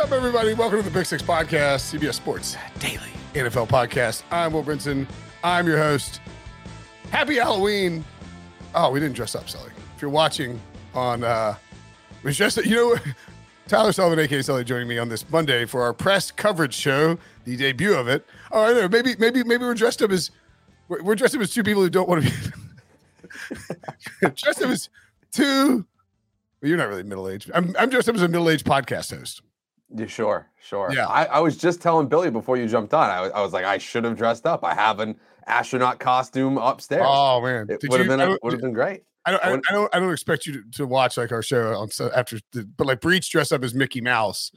Up, everybody? Welcome to the Big Six Podcast, CBS Sports Daily NFL Podcast. I'm Will Brinson. I'm your host. Happy Halloween. Oh, we didn't dress up, Sully. If you're watching on, uh, we dressed you know, Tyler Sullivan, aka Sully, joining me on this Monday for our press coverage show, the debut of it. Oh, I know. Maybe, maybe, maybe we're dressed up as we're, we're dressed up as two people who don't want to be dressed up as two well, you're not really middle aged. I'm, I'm dressed up as a middle aged podcast host. Yeah, sure, sure. Yeah. I, I was just telling Billy before you jumped on. I was, I was like, I should have dressed up. I have an astronaut costume upstairs. Oh man, it would have been I a- don't- would have been great. I don't, I, I don't, I don't expect you to, to watch like our show on so after, the, but like Breech dressed up as Mickey Mouse,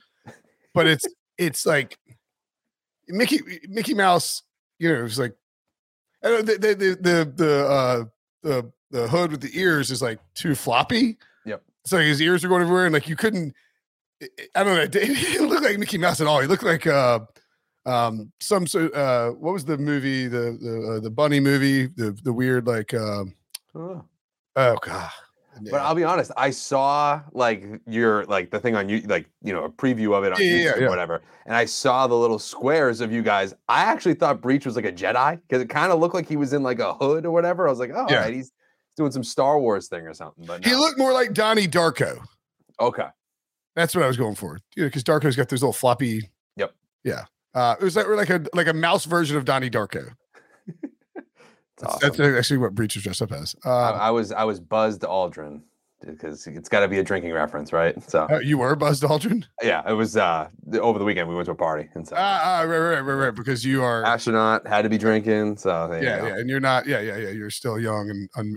but it's it's like Mickey Mickey Mouse. You know, it's like I don't the the the the the, uh, the the hood with the ears is like too floppy. Yep. So his ears are going everywhere, and like you couldn't. I- don't know. It didn't look like Mickey Mouse at all. He looked like uh, um, some sort. Uh, what was the movie? The the uh, the bunny movie. The the weird like. Um, Oh. oh god. But I'll be honest, I saw like your like the thing on you like you know a preview of it on Yeah, yeah, YouTube yeah, or whatever, and I saw the little squares of you guys. I actually thought Breech was like a Jedi because it kind of looked like he was in like a hood or whatever. I was like, oh, Yeah. right, he's doing some Star Wars thing or something. But He looked more like Donnie Darko. okay. That's what I was going for. You know, because Darko's got those little floppy. Yep. Yeah. Uh, it was like, like a like a mouse version of Donnie Darko. It's awesome. That's actually what Breech was dressed up as. I, Uh, I was I was buzzed Aldrin because it's got to be a drinking reference, right? So uh, you were buzzed Aldrin. yeah, it was uh over the weekend we went to a party and so Ah, ah, right, right, right, right. Because you are. astronaut had to be drinking. So yeah, yeah, and you're not. Yeah, yeah, yeah. You're still young and un,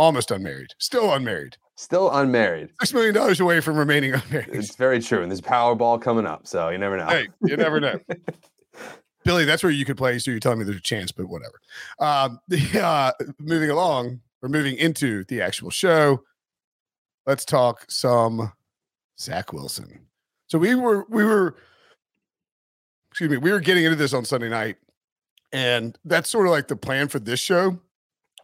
almost unmarried. Still unmarried. Still unmarried. Six million dollars away from remaining unmarried. It's very true. And there's Powerball coming up, so you never know. hey, you never know. Billy, that's where you could play. So you're telling me there's a chance, but whatever. Um, the, uh, moving along, we're moving into the actual show. Let's talk some Zach Wilson. So we were, we were, excuse me, we were getting into this on Sunday night, and that's sort of like the plan for this show.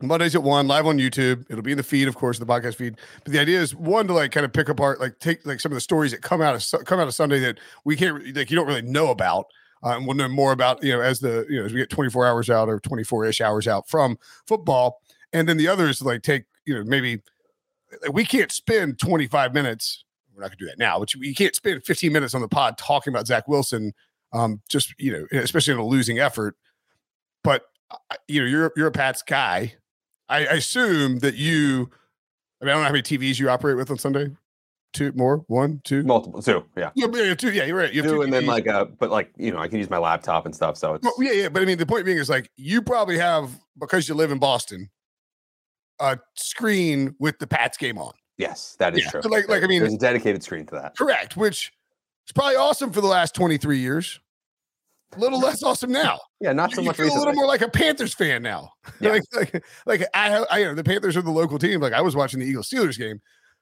Mondays at one, live on YouTube. It'll be in the feed, of course, the podcast feed. But the idea is one to like kind of pick apart, like take like some of the stories that come out of come out of Sunday that we can't like you don't really know about, uh, and we'll know more about you know as the you know as we get 24 hours out or 24 ish hours out from football, and then the other is like take you know maybe like, we can't spend 25 minutes. We're not gonna do that now, but you, you can't spend 15 minutes on the pod talking about Zach Wilson, um, just you know especially in a losing effort. But uh, you know you're you're a Pats guy. I, I assume that you. I mean, I don't know how many TVs you operate with on Sunday. Two more, one, two. Multiple two, yeah. Yeah, yeah, two. Yeah, you're right. You have Two two and then like uh but like you know, I can use my laptop and stuff. So it's Well, yeah, yeah. But I mean, the point being is like you probably have because you live in Boston, a screen with the Pats game on. yes, that is Yeah, true. so like- like, I mean- there's a dedicated screen to that. Correct. Which is probably awesome for the last 23 years. A little less awesome now. Yeah, not so you, you much feel a little more like a Panthers fan now. Yeah. like, like, like I, have- I, you know, the Panthers are the local team. Like I was watching the Eagles Steelers game,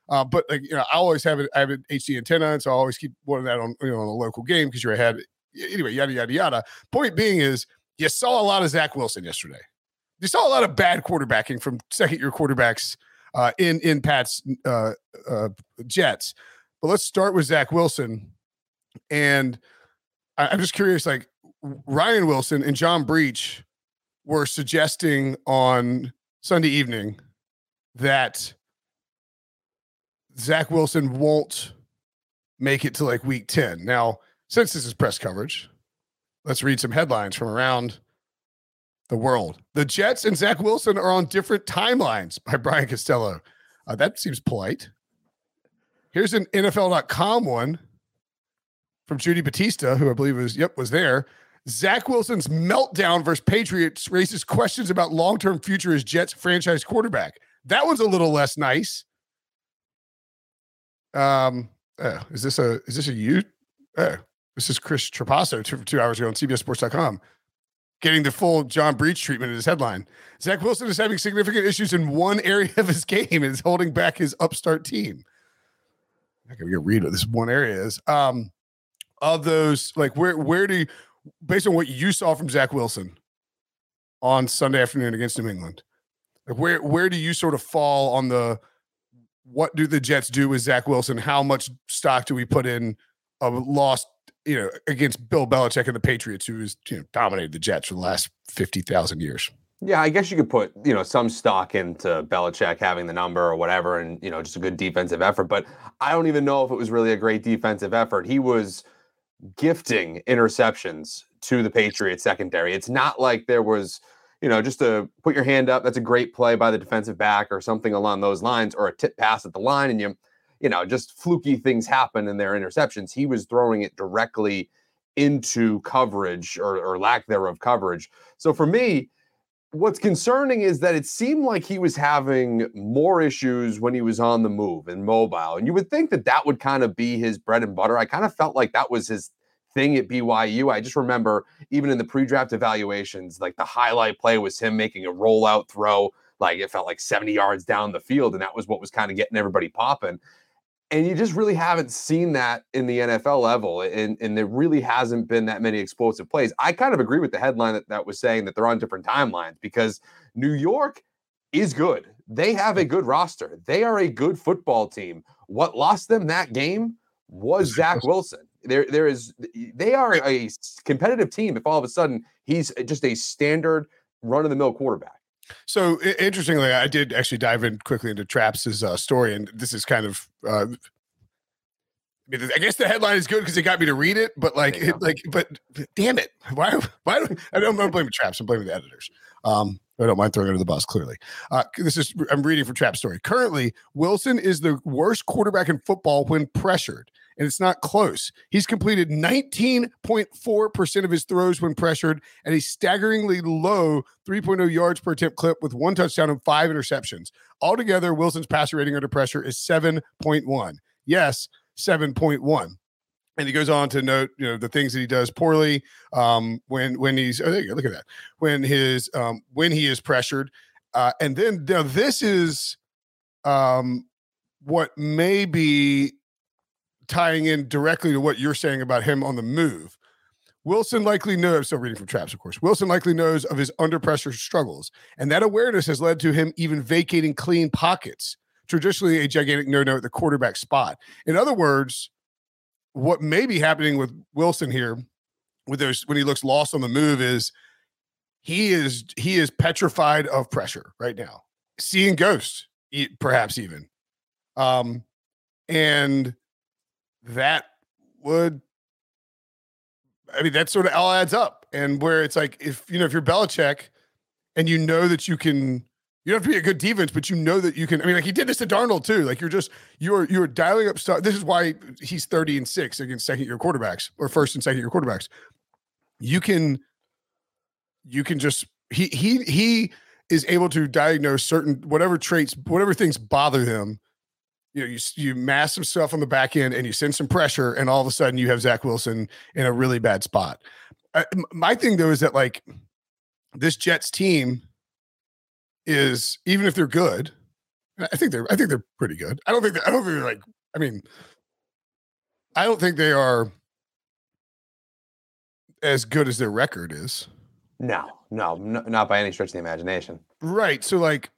uh, but like you know, I always have it. I have an HD antenna, and so I always keep one of that on you know on a local game because you're ahead. Anyway, yada yada yada. Point being is, you saw a lot of Zach Wilson yesterday. You saw a lot of bad quarterbacking from second year quarterbacks uh, in in Pat's uh, uh, Jets. But let's start with Zach Wilson, and I, I'm just curious, like Ryan Wilson and John Breech were suggesting on Sunday evening that Zach Wilson won't make it to like week 10. Now, since this is press coverage, let's read some headlines from around the world. The Jets and Zach Wilson are on different timelines by Brian Costello. Uh, that seems polite. Here's an NFL.com one from Judy Batista, who I believe was, yep, was there. Zach Wilson's meltdown versus Patriots raises questions about long term future as Jets franchise quarterback. That one's a little less nice. Um, oh, is this a is this a you? Oh, this is Chris Trapasso two, two hours ago on CBSSports.com, getting the full John Breech treatment in his headline. Zach Wilson is having significant issues in one area of his game and is holding back his upstart team. I can read what this one area is. Um, of those, like where where do based on what you saw from Zach Wilson on Sunday afternoon against New England, like where where do you sort of fall on the what do the Jets do with Zach Wilson? How much stock do we put in a lost, you know, against Bill Belichick and the Patriots, who has you know, dominated the Jets for the last fifty thousand years? Yeah, I guess you could put, you know, some stock into Belichick having the number or whatever and, you know, just a good defensive effort. But I don't even know if it was really a great defensive effort. He was gifting interceptions to the Patriots secondary. It's not like there was, you know, just to put your hand up, that's a great play by the defensive back or something along those lines, or a tip pass at the line, and you, you know, just fluky things happen in their interceptions. He was throwing it directly into coverage or, or lack thereof coverage. So for me, what's concerning is that it seemed like he was having more issues when he was on the move and mobile. And you would think that that would kind of be his bread and butter. I kind of felt like that was his thing at BYU. I just remember even in the pre-draft evaluations, like the highlight play was him making a rollout throw, like it felt like 70 yards down the field, and that was what was kind of getting everybody popping. And you just really haven't seen that in the NFL level, and, and there really hasn't been that many explosive plays. I kind of agree with the headline that, that was saying that they're on different timelines because New York is good. They have a good roster. They are a good football team. What lost them that game was Zach Wilson. There, there is. They are a competitive team. If all of a sudden he's eh, just a standard run of the mill quarterback. So interestingly, I did actually dive in quickly into Traps' uh, story, and this is kind of. Uh, I, mean, I guess the headline is good because it got me to read it, but like, it, like, but damn it, why? Why? Do, I don't. I'm blaming Traps. I'm blaming the editors. Um, I don't mind throwing under the bus. Clearly, uh, this is. I'm reading from Trap story. Currently, Wilson is the worst quarterback in football when pressured and it's not close. He's completed 19.4% of his throws when pressured at a staggeringly low 3.0 yards per attempt clip with one touchdown and five interceptions. Altogether, Wilson's passer rating under pressure is 7.1. Yes, 7.1 and he goes on to note you know the things that he does poorly um, when when he's oh there you go look at that when his um, when he is pressured uh, and then now this is um, what may be tying in directly to what you're saying about him on the move. Wilson likely knows, still reading from Traps, of course. Wilson likely knows of his under pressure struggles, and that awareness has led to him even vacating clean pockets, traditionally a gigantic no no at the quarterback spot. In other words, what may be happening with Wilson here, with those when he looks lost on the move, is he is he is petrified of pressure right now, seeing ghosts, perhaps even, um, and that would I mean that sort of all adds up. And where it's like if you know if you're Belichick and you know that you can you don't have to be a good defense, but you know that you can. I mean, like he did this to Darnold too. Like you're just you're you're dialing up stuff. This is why he's 30 and six against second year quarterbacks or first and second year quarterbacks. You can you can just he he he is able to diagnose certain whatever traits, whatever things bother him you know, you you mass some stuff on the back end and you send some pressure, and all of a sudden you have Zach Wilson in a really bad spot. Uh, my thing though is that like this Jets team is even if they're good, I think they're I think they're pretty good. I don't think I don't think they're like I mean, I don't think they are as good as their record is. No, no, no not by any stretch of the imagination. Right. So like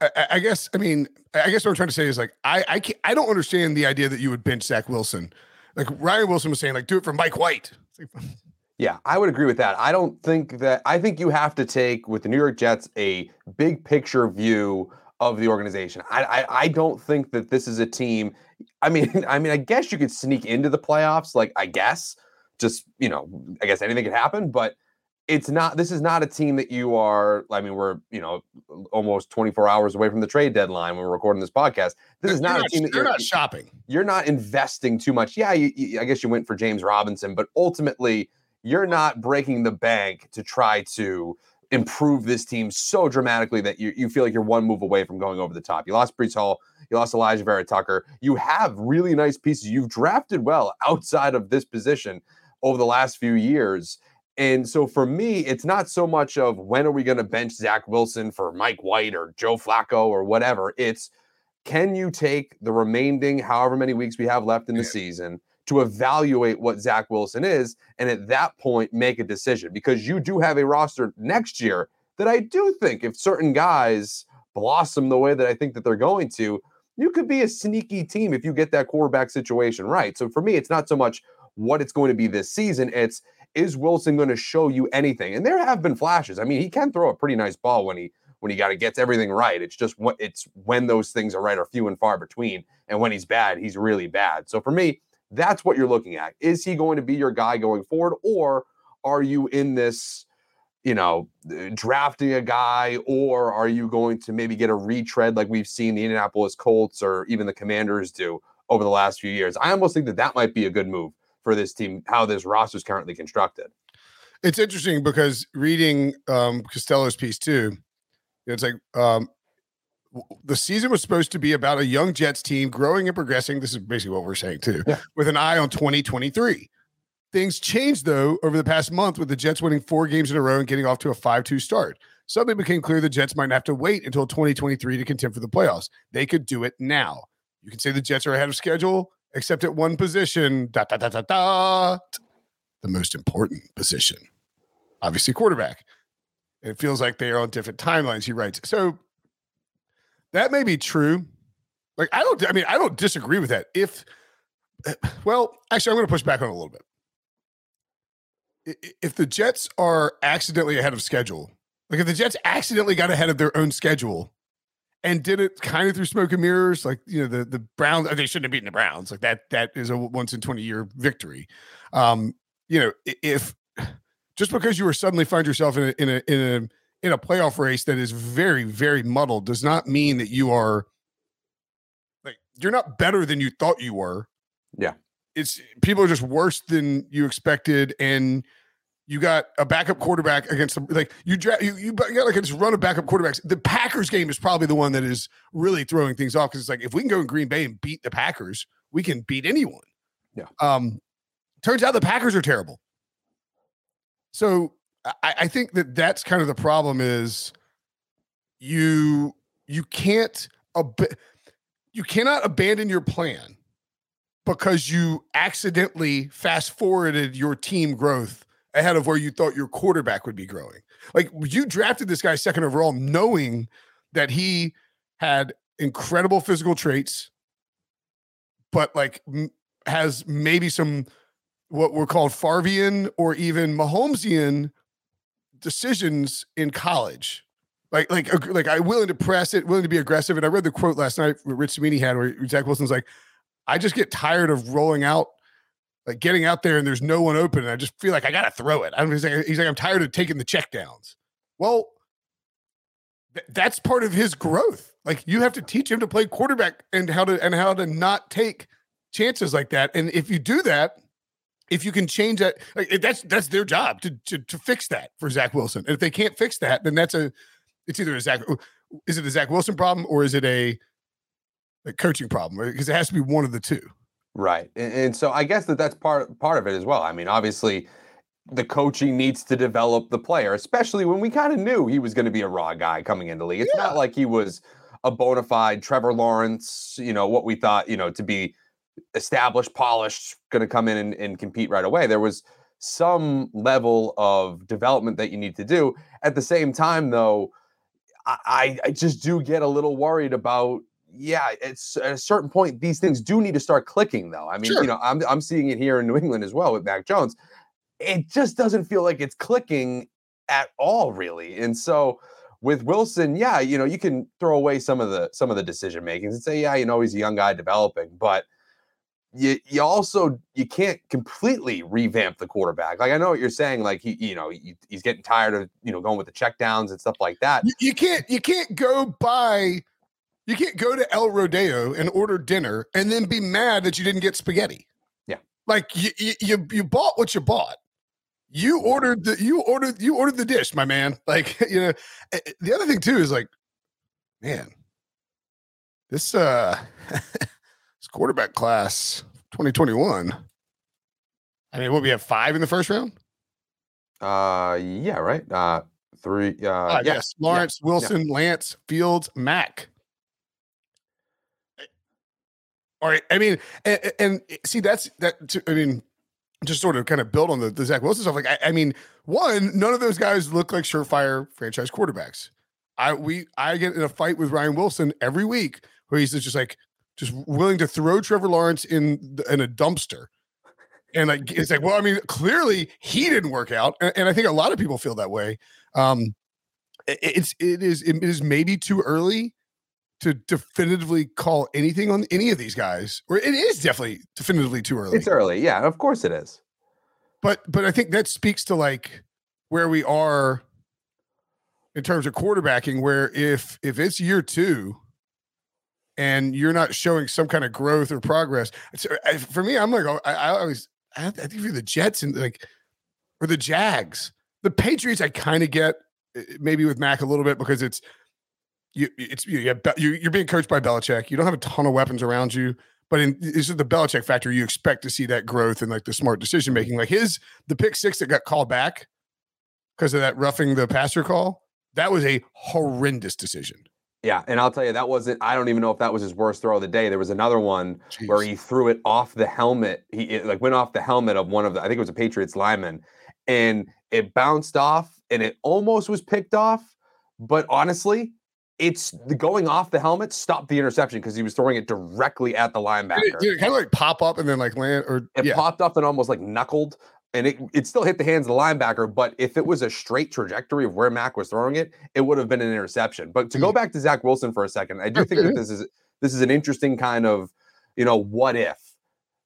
I, I, guess I mean I guess what I'm trying to say is like I I can't, I don't understand the idea that you would bench Zach Wilson. Like Ryan Wilson was saying, like do it for Mike White. yeah, I would agree with that. I don't think that I think you have to take with the New York Jets a big picture view of the organization. I, I, I don't think that this is a team. I mean, I mean, I guess you could sneak into the playoffs. Like, I guess, just you know, I guess anything could happen. But it's not. This is not a team that you are. I mean, we're you know almost 24 hours away from the trade deadline when we're recording this podcast. This is not, not a team that you're you're not shopping. You're not investing too much. Yeah, you, you, I guess you went for James Robinson, but ultimately you're not breaking the bank to try to improve this team so dramatically that you, you feel like you're one move away from going over the top. You lost Breece Hall, you lost Alijah Vera-Tucker. You have really nice pieces. You've drafted well outside of this position over the last few years. And so for me, it's not so much of when are we going to bench Zach Wilson for Mike White or Joe Flacco or whatever. It's can you take the remaining however many weeks we have left in the season to evaluate what Zach Wilson is, and at that point make a decision because you do have a roster next year that I do think if certain guys blossom the way that I think that they're going to, you could be a sneaky team if you get that quarterback situation right. So for me, it's not so much what it's going to be this season, it's is Wilson going to show you anything? And there have been flashes. I mean, he can throw a pretty nice ball when he when he got to gets everything right. It's just what it's when those things are right are few and far between. And when he's bad, he's really bad. So for me, that's what you're looking at. Is he going to be your guy going forward, or are you in this, you know, drafting a guy, or are you going to maybe get a retread like we've seen the Indianapolis Colts or even the Commanders do over the last few years? I almost think that that might be a good move for this team, how this roster is currently constructed. It's interesting because reading um, Costello's piece too, it's like um, the season was supposed to be about a young Jets team growing and progressing. This is basically what we're saying too, yeah. with an eye on 2023. Things changed though over the past month with the Jets winning four games in a row and getting off to a 5 2 start. Suddenly became clear the Jets might have to wait until 2023 to contend for the playoffs. They could do it now. You can say the Jets are ahead of schedule, except at one position, da, da, da, da, da, the most important position, obviously quarterback. It feels like they are on different timelines, he writes. So that may be true. Like I don't I mean I don't disagree with that. If well, actually I'm going to push back on a little bit. If the Jets are accidentally ahead of schedule, like if the Jets accidentally got ahead of their own schedule and did it kind of through smoke and mirrors, like you know the the Browns, they shouldn't have beaten the Browns. Like that that is a once in twenty year victory. Um, you know, if just because you were suddenly find yourself in a in a in a in a playoff race that is very, very muddled does not mean that you are like you're not better than you thought you were. Yeah. It's people are just worse than you expected. And you got a backup quarterback against the like you draft you, you got like this run of backup quarterbacks. The Packers game is probably the one that is really throwing things off because it's like if we can go in Green Bay and beat the Packers, we can beat anyone. Yeah. Um turns out the Packers are terrible. So I, I think that that's kind of the problem is you you can't ab- you cannot abandon your plan because you accidentally fast forwarded your team growth ahead of where you thought your quarterback would be growing. Like you drafted this guy second overall knowing that he had incredible physical traits but like m- has maybe some what were called Favrian or even Mahomesian decisions in college. Like, like, like, I willing to press it, willing to be aggressive. And I read the quote last night Rich Cimini had where Zach Wilson's like, I just get tired of rolling out, like getting out there and there's no one open. And I just feel like I got to throw it. I'm he's like, he's like, I'm tired of taking the check downs. Well, th- that's part of his growth. Like you have to teach him to play quarterback and how to, and how to not take chances like that. And if you do that, if you can change that, like, that's that's their job to, to to fix that for Zach Wilson. And if they can't fix that, then that's a it's either a Zach is it a Zach Wilson problem or is it a, a coaching problem? Because it has to be one of the two. Right, and, and so I guess that that's part part of it as well. I mean, obviously, the coaching needs to develop the player, especially when we kind of knew he was going to be a raw guy coming into the league. It's yeah. not like he was a bona fide Trevor Lawrence, you know, what we thought, you know, to be established, polished, going to come in and, and compete right away. There was some level of development that you need to do. At the same time, though, I, I just do get a little worried about. Yeah, it's at a certain point these things do need to start clicking, though. I mean, sure. you know, I'm I'm seeing it here in New England as well with Mac Jones. It just doesn't feel like it's clicking at all, really. And so with Wilson, yeah, you know, you can throw away some of the some of the decision makings and say, yeah, you know, he's a young guy developing, but you you also you can't completely revamp the quarterback. Like I know what you're saying, like he, you know, he, he's getting tired of you know going with the checkdowns and stuff like that. You, you can't you can't go buy you can't go to El Rodeo and order dinner and then be mad that you didn't get spaghetti. Yeah, like you you you, bought what you bought you ordered the you ordered you ordered the dish, my man. Like you know, eh, eh, the other thing too is like, man, this uh this quarterback class 2021. I mean, what we have five in the first round? Uh, yeah, right. Uh, three. Uh, uh yeah. yes, Lawrence, yeah. Wilson, yeah. Lance, Fields, Mac. All right. I mean, and, and see, that's that. I mean, just sort of kind of build on the, the Zach Wilson stuff. Like, I, I, mean, one, none of those guys look like surefire franchise quarterbacks. I we I get in a fight with Ryan Wilson every week where he's just like just willing to throw Trevor Lawrence in in a dumpster. And like it's like, well, I mean, clearly he didn't work out, and, and I think a lot of people feel that way. Um, it, it's it is it is maybe too early to definitively call anything on any of these guys, or it is definitely definitively too early. It's early, yeah, of course it is. But but I think that speaks to like where we are in terms of quarterbacking. Where if if it's year two and you're not showing some kind of growth or progress, for me, I'm like I, I always I, think for the Jets and like or the Jags, the Patriots, I kind of get eh, maybe with Mac a little bit because it's you it's you have, you're being coached by Belichick. You don't have a ton of weapons around you, but in this is the Belichick factor. You expect to see that growth and like the smart decision making. Like his the pick six that got called back because of that roughing the passer call. That was a horrendous decision. Yeah, and I'll tell you that wasn't. I don't even know if that was his worst throw of the day. There was another one Jeez. where he threw it off the helmet. He it, like went off the helmet of one of the. I think it was a Patriots lineman, and it bounced off, and it almost was picked off. But honestly, it's the going off the helmet stopped the interception because he was throwing it directly at the linebacker. Did it, kind of like pop up and then like land or it yeah. popped up and almost like knuckled and it, it still hit the hands of the linebacker. But if it was a straight trajectory of where Mac was throwing it, it would have been an interception. But to go mm. back to Zach Wilson for a second, I do think that this is this is an interesting kind of you know what if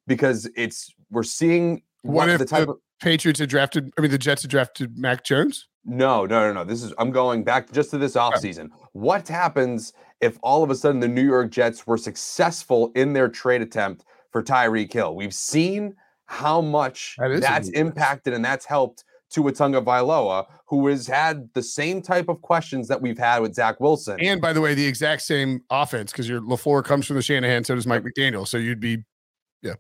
because it's we're seeing what, what if the type the of Patriots had drafted. I mean, the Jets had drafted Mac Jones. No, no, no, no. This is I'm going back just to this offseason. What happens if all of a sudden the New York Jets were successful in their trade attempt for Tyreek Hill? We've seen how much that that's impacted and that's helped Tua Tagovailoa, who has had the same type of questions that we've had with Zach Wilson. And by the way, the exact same offense because your LaFleur comes from the Shanahan, so does Mike McDaniel. So you'd be, yeah.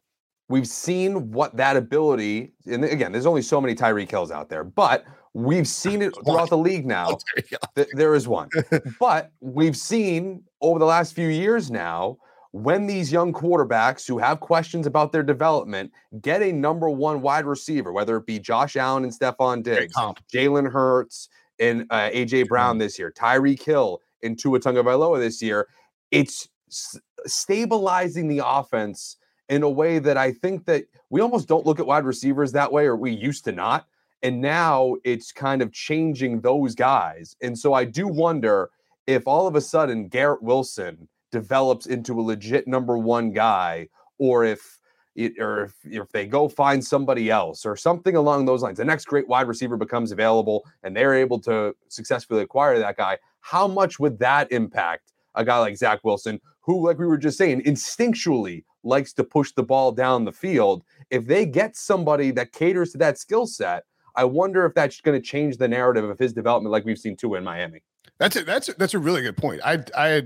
We've seen what that ability, and again, there's only so many Tyreek Hills out there, but We've seen it throughout the league now. Oh, there is one. but we've seen over the last few years now when these young quarterbacks who have questions about their development get a number one wide receiver, whether it be Josh Allen and Stefon Diggs, Jalen Hurts and uh, AJ Brown this year, Tyreek Hill and Tua Tagovailoa this year, it's s- stabilizing the offense in a way that I think that we almost don't look at wide receivers that way, or we used to not. And now it's kind of changing those guys. And so I do wonder if all of a sudden Garrett Wilson develops into a legit number one guy, or if it, or if, if they go find somebody else or something along those lines, the next great wide receiver becomes available and they're able to successfully acquire that guy. How much would that impact a guy like Zach Wilson, who, like we were just saying, instinctually likes to push the ball down the field? If they get somebody that caters to that skill set, I wonder if that's going to change the narrative of his development, like we've seen too in Miami. That's it. That's that's a really good point. I I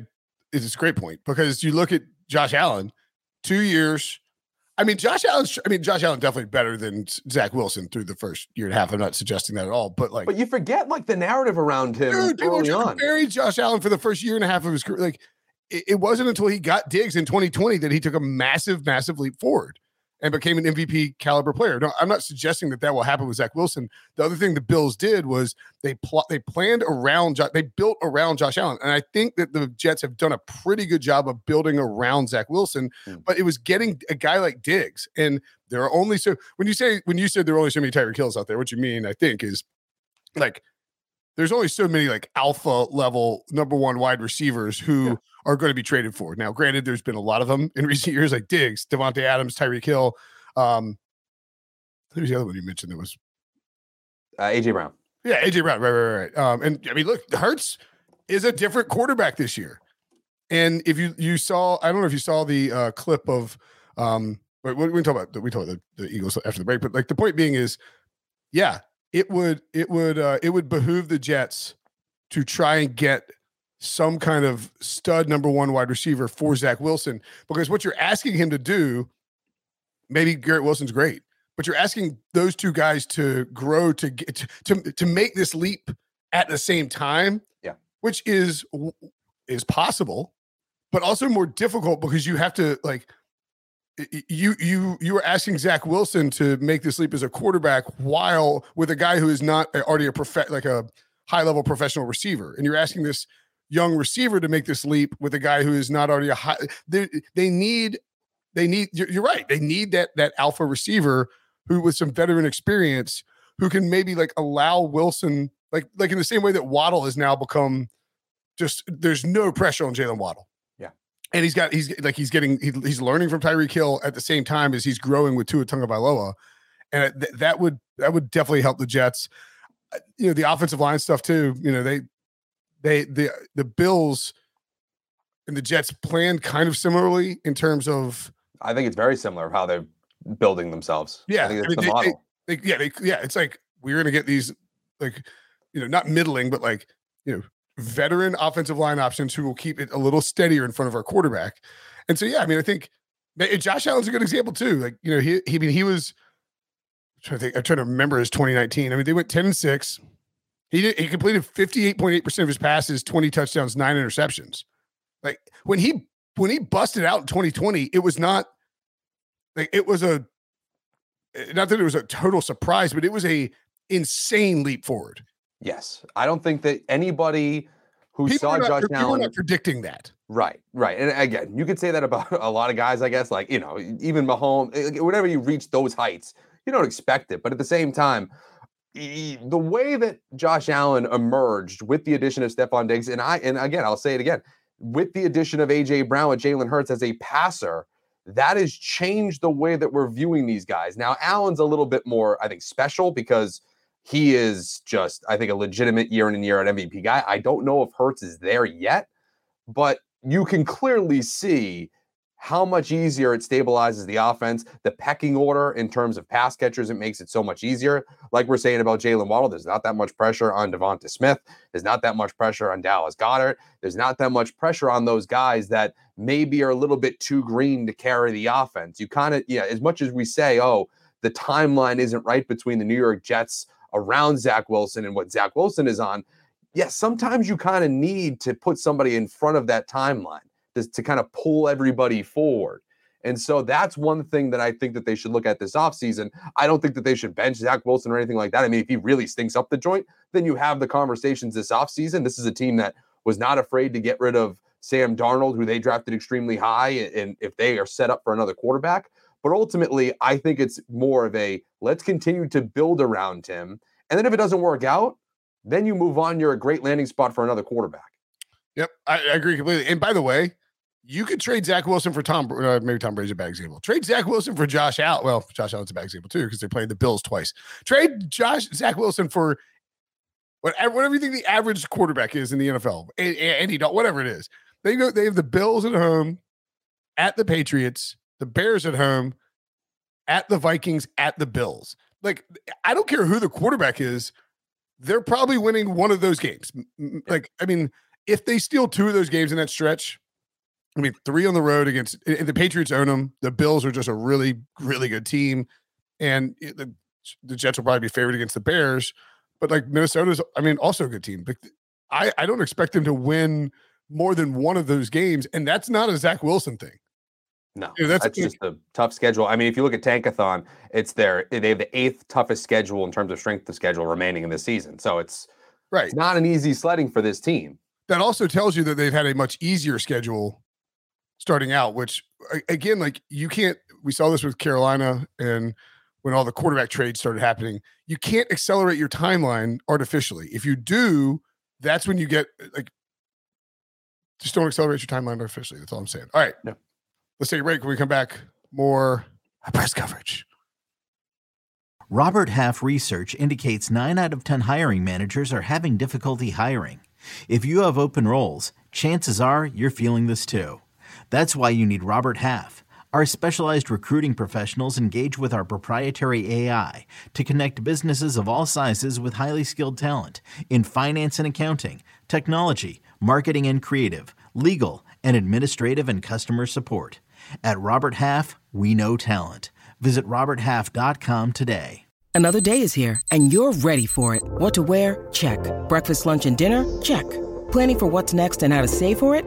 it's a great point because you look at Josh Allen, two years. I mean, Josh Allen. I mean, Josh Allen definitely better than Zach Wilson through the first year and a half. I'm not suggesting that at all, but like, but you forget like the narrative around him dude, early on. Bury Josh Allen for the first year and a half of his career. Like, it, it wasn't until he got Diggs in 2020 that he took a massive, massive leap forward and became an MVP caliber player. No, I'm not suggesting that that will happen with Zach Wilson. The other thing the Bills did was they pl- they planned around they built around Josh Allen, and I think that the Jets have done a pretty good job of building around Zach Wilson. Mm. But it was getting a guy like Diggs, and there are only so when you say when you said there are only so many Tyreek Hills out there, what you mean I think is like there's only so many like alpha level number one wide receivers who yeah. Are going to be traded for. Now, granted, there's been a lot of them in recent years, like Diggs, Davante Adams, Tyreek Hill. Um, who's the other one you mentioned that was uh, AJ Brown. Yeah, AJ Brown. Right, right, right. Um, and I mean, look, Hurts is a different quarterback this year. And if you you saw, I don't know if you saw the uh, clip of um, we, we talk about we talk about the, the Eagles after the break, but like the point being is, yeah, it would it would uh, it would behoove the Jets to try and get some kind of stud number one wide receiver for Zach Wilson because what you're asking him to do, maybe Garrett Wilson's great, but you're asking those two guys to grow to get to to make this leap at the same time. Yeah, which is is possible, but also more difficult because you have to like you you you were asking Zach Wilson to make this leap as a quarterback while with a guy who is not already a prof like a high level professional receiver, and you're asking this young receiver to make this leap with a guy who is not already a high. They they need they need. You're, you're right. They need that that alpha receiver who with some veteran experience who can maybe like allow Wilson like like in the same way that Waddle has now become just there's no pressure on Jaylen Waddle Yeah, and he's got he's like he's getting he, he's learning from Tyreek Hill at the same time as he's growing with Tua Tagovailoa, and th- that would that would definitely help the Jets. Uh, you know the offensive line stuff too. You know they they the the Bills and the Jets planned kind of similarly in terms of. I think it's very similar of how they're building themselves. Yeah, I think it's I mean, the they, model. They, they, yeah, they, yeah, it's like we're gonna get these like you know not middling but like you know veteran offensive line options who will keep it a little steadier in front of our quarterback. And so, yeah, I mean, I think Josh Allen's a good example too. Like, you know, he, he I mean, he was I'm trying to think, I'm trying to remember his 2019. I mean, they went 10 and 6. He did, he completed 58.8% of his passes, 20 touchdowns, nine interceptions. Like when he when he busted out in 2020, it was not like it was a not that it was a total surprise, but it was a insane leap forward. Yes, I don't think that anybody who people saw not, Josh Allen not predicting that. Right, right, and again, you could say that about a lot of guys. I guess, like you know, even Mahomes. Eh, whenever you reach those heights, you don't expect it. But at the same time, the way that Josh Allen emerged with the addition of Stefon Diggs, and I, and again, I'll say it again, with the addition of AJ Brown with Jalen Hurts as a passer, that has changed the way that we're viewing these guys. Now, Allen's a little bit more, I think, special because he is just, I think, a legitimate year in and year out MVP guy. I don't know if Hurts is there yet, but you can clearly see how much easier it stabilizes the offense, the pecking order in terms of pass catchers, it makes it so much easier. Like we're saying about Jaylen Waddle, there's not that much pressure on Devonta Smith. There's not that much pressure on Dallas Goedert. There's not that much pressure on those guys that maybe are a little bit too green to carry the offense. You kind of, yeah, as much as we say, oh, the timeline isn't right between the New York Jets around Zach Wilson and what Zach Wilson is on, yes, sometimes you kind of need to put somebody in front of that timeline to, to kind of pull everybody forward. And so that's one thing that I think that they should look at this offseason. I don't think that they should bench Zach Wilson or anything like that. I mean, if he really stinks up the joint, then you have the conversations this offseason. This is a team that was not afraid to get rid of Sam Darnold, who they drafted extremely high, and if they are set up for another quarterback. But ultimately, I think it's more of a let's continue to build around him. And then if it doesn't work out, then you move on. You're a great landing spot for another quarterback. Yep, I, I agree completely. And by the way, you could trade Zach Wilson for Tom. Uh, maybe Tom Brady's a bad example. Trade Zach Wilson for Josh Allen. Well, Josh Allen's a bad example too because they played the Bills twice. Trade Josh Zach Wilson for whatever, whatever you think the average quarterback is in the NFL. Andy Dalton, whatever it is. They go. They have the Bills at home, at the Patriots, the Bears at home, at the Vikings, at the Bills. Like, I don't care who the quarterback is, they're probably winning one of those games. Like, I mean, if they steal two of those games in that stretch, I mean, three on the road against the Patriots own them. The Bills are just a really, really good team, and the, the Jets will probably be favored against the Bears. But like Minnesota's, I mean, also a good team. But I, I don't expect them to win more than one of those games, and that's not a Zach Wilson thing. No, yeah, that's, that's just a tough schedule. I mean, if you look at Tankathon, it's their they have the eighth toughest schedule in terms of strength of schedule remaining in this season. So it's right. It's not an easy sledding for this team. That also tells you that they've had a much easier schedule starting out. Which again, like you can't. We saw this with Carolina and when all the quarterback trades started happening. You can't accelerate your timeline artificially. If you do, that's when you get uh, like just don't accelerate your timeline artificially. That's all I'm saying. All right. Yeah. Let's take a break. When we come back, more press coverage. Robert Half research indicates 9 out of 10 hiring managers are having difficulty hiring. If you have open roles, chances are you're feeling this too. That's why you need Robert Half. Our specialized recruiting professionals engage with our proprietary AI to connect businesses of all sizes with highly skilled talent in finance and accounting, technology, marketing and creative, legal, and administrative and customer support. At Robert Half, we know talent. Visit RobertHalf.com today. Another day is here, and you're ready for it. What to wear? Check. Breakfast, lunch, and dinner? Check. Planning for what's next and how to save for it?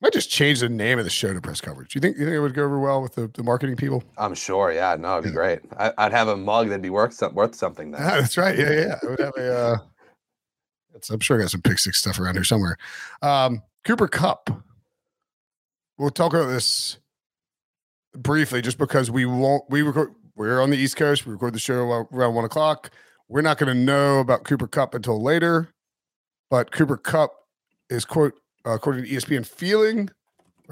Might just change the name of the show to press coverage. You think you think it would go over well with the, the marketing people? I'm sure. Yeah, no, it'd be great. I, would have a mug that'd be worth some, worth something. Then. that's right. Yeah, yeah. I would have a. Uh, I'm sure I got some pick six stuff around here somewhere. Um, Cooper Kupp. We'll talk about this briefly, just because we won't. We record. We're on the East Coast. We record the show around one o'clock. We're not going to know about Cooper Kupp until later. But Cooper Kupp is quote uh, according to ESPN feeling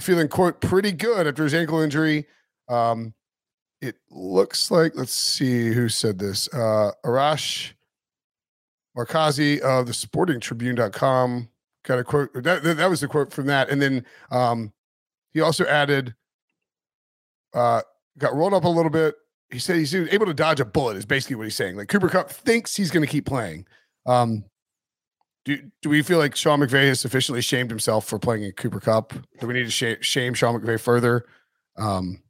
feeling quote pretty good after his ankle injury. Um, it looks like let's see who said this. Uh, Arash Markazi of the Sporting Tribune.com got a quote. That, that was the quote from that, and then um, he also added uh, got rolled up a little bit. He said he's able to dodge a bullet. Is basically what he's saying. Like Cooper Kupp thinks he's going to keep playing. Um, do do we feel like Sean McVay has sufficiently shamed himself for playing in Cooper Kupp? Do we need to shame, shame Sean McVay further? Um,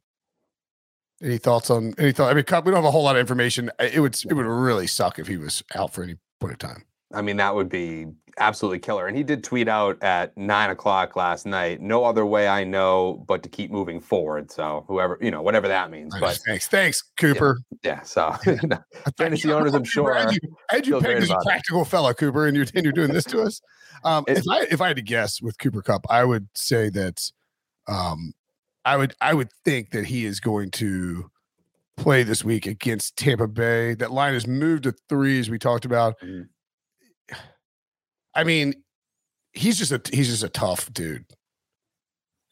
any thoughts on any thought? I mean, Kupp, we don't have a whole lot of information. It would it would really suck if he was out for any point of time. I mean, that would be absolutely killer. And he did tweet out at nine o'clock last night. No other way I know but to keep moving forward. So whoever you know, whatever that means. But thanks, thanks, Cooper. Yeah. yeah so fantasy owners, I'm sure. I had you, I had you pegged as a practical fellow, Cooper, and you're and you're doing this to us. Um, if I if I had to guess with Cooper Kupp, I would say that um, I would I would think that he is going to play this week against Tampa Bay. That line has moved to three, as we talked about. Mm-hmm I mean, he's just a he's just a tough dude.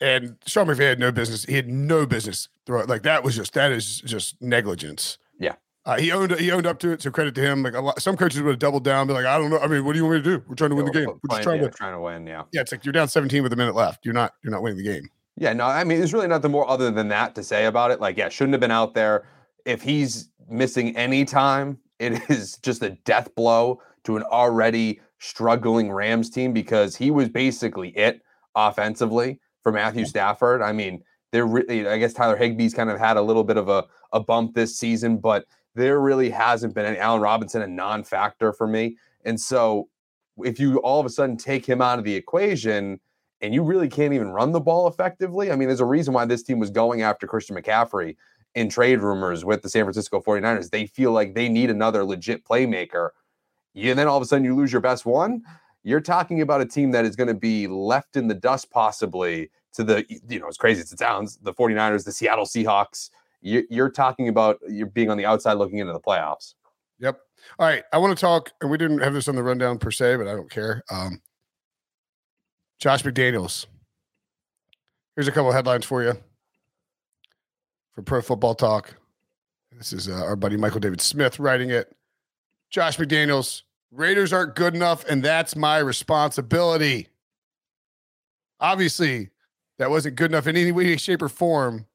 And Sean McVay had no business. He had no business throw like that was just that is just negligence. Yeah. Uh, he owned he owned up to it, so credit to him. Like a lot, some coaches would have doubled down, be like, I don't know. I mean, what do you want me to do? We're trying to win the game. We're just trying to trying to win. Yeah. Yeah, it's like you're down 17 with a minute left. You're not you're not winning the game. Yeah, no, I mean, there's really nothing more other than that to say about it. Like, yeah, shouldn't have been out there. If he's missing any time, it is just a death blow to an already struggling Rams team because he was basically it offensively for Matthew Stafford. I mean, there really, eh, I guess Tyler Higbee's kind of had a little bit of a, a bump this season, but there really hasn't been any Allen Robinson a non-factor for me. And so if you all of a sudden take him out of the equation and you really can't even run the ball effectively, I mean, there's a reason why this team was going after Christian McCaffrey in trade rumors with the San Francisco 49ers. They feel like they need another legit playmaker and then all of a sudden you lose your best one, you're talking about a team that is going to be left in the dust possibly to the, you know, as crazy as it sounds, the 49ers, the Seattle Seahawks. You're talking about you're being on the outside looking into the playoffs. Yep. All right. I want to talk, and we didn't have this on the rundown per se, but I don't care. Um, Josh McDaniels. Here's a couple headlines for you for Pro Football Talk. This is uh, our buddy Michael David Smith writing it. Josh McDaniels Raiders aren't good enough, and that's my responsibility. Obviously, that wasn't good enough in any way, shape, or form.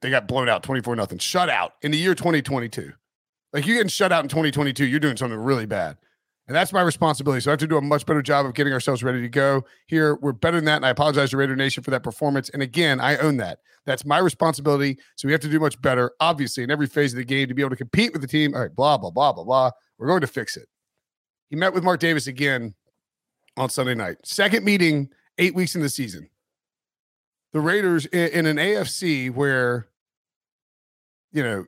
They got blown out 24 nothing, shut out in the year 2022. Like you getting shut out in 2022, you're doing something really bad. And that's my responsibility. So I have to do a much better job of getting ourselves ready to go. Here, we're better than that. And I apologize to Raider Nation for that performance. And again, I own that. That's my responsibility. So we have to do much better, obviously, in every phase of the game to be able to compete with the team. All right, blah, blah, blah, blah, blah. We're going to fix it. He met with Mark Davis again on Sunday night. Second meeting, eight weeks in the season. The Raiders in, in an AFC where, you know,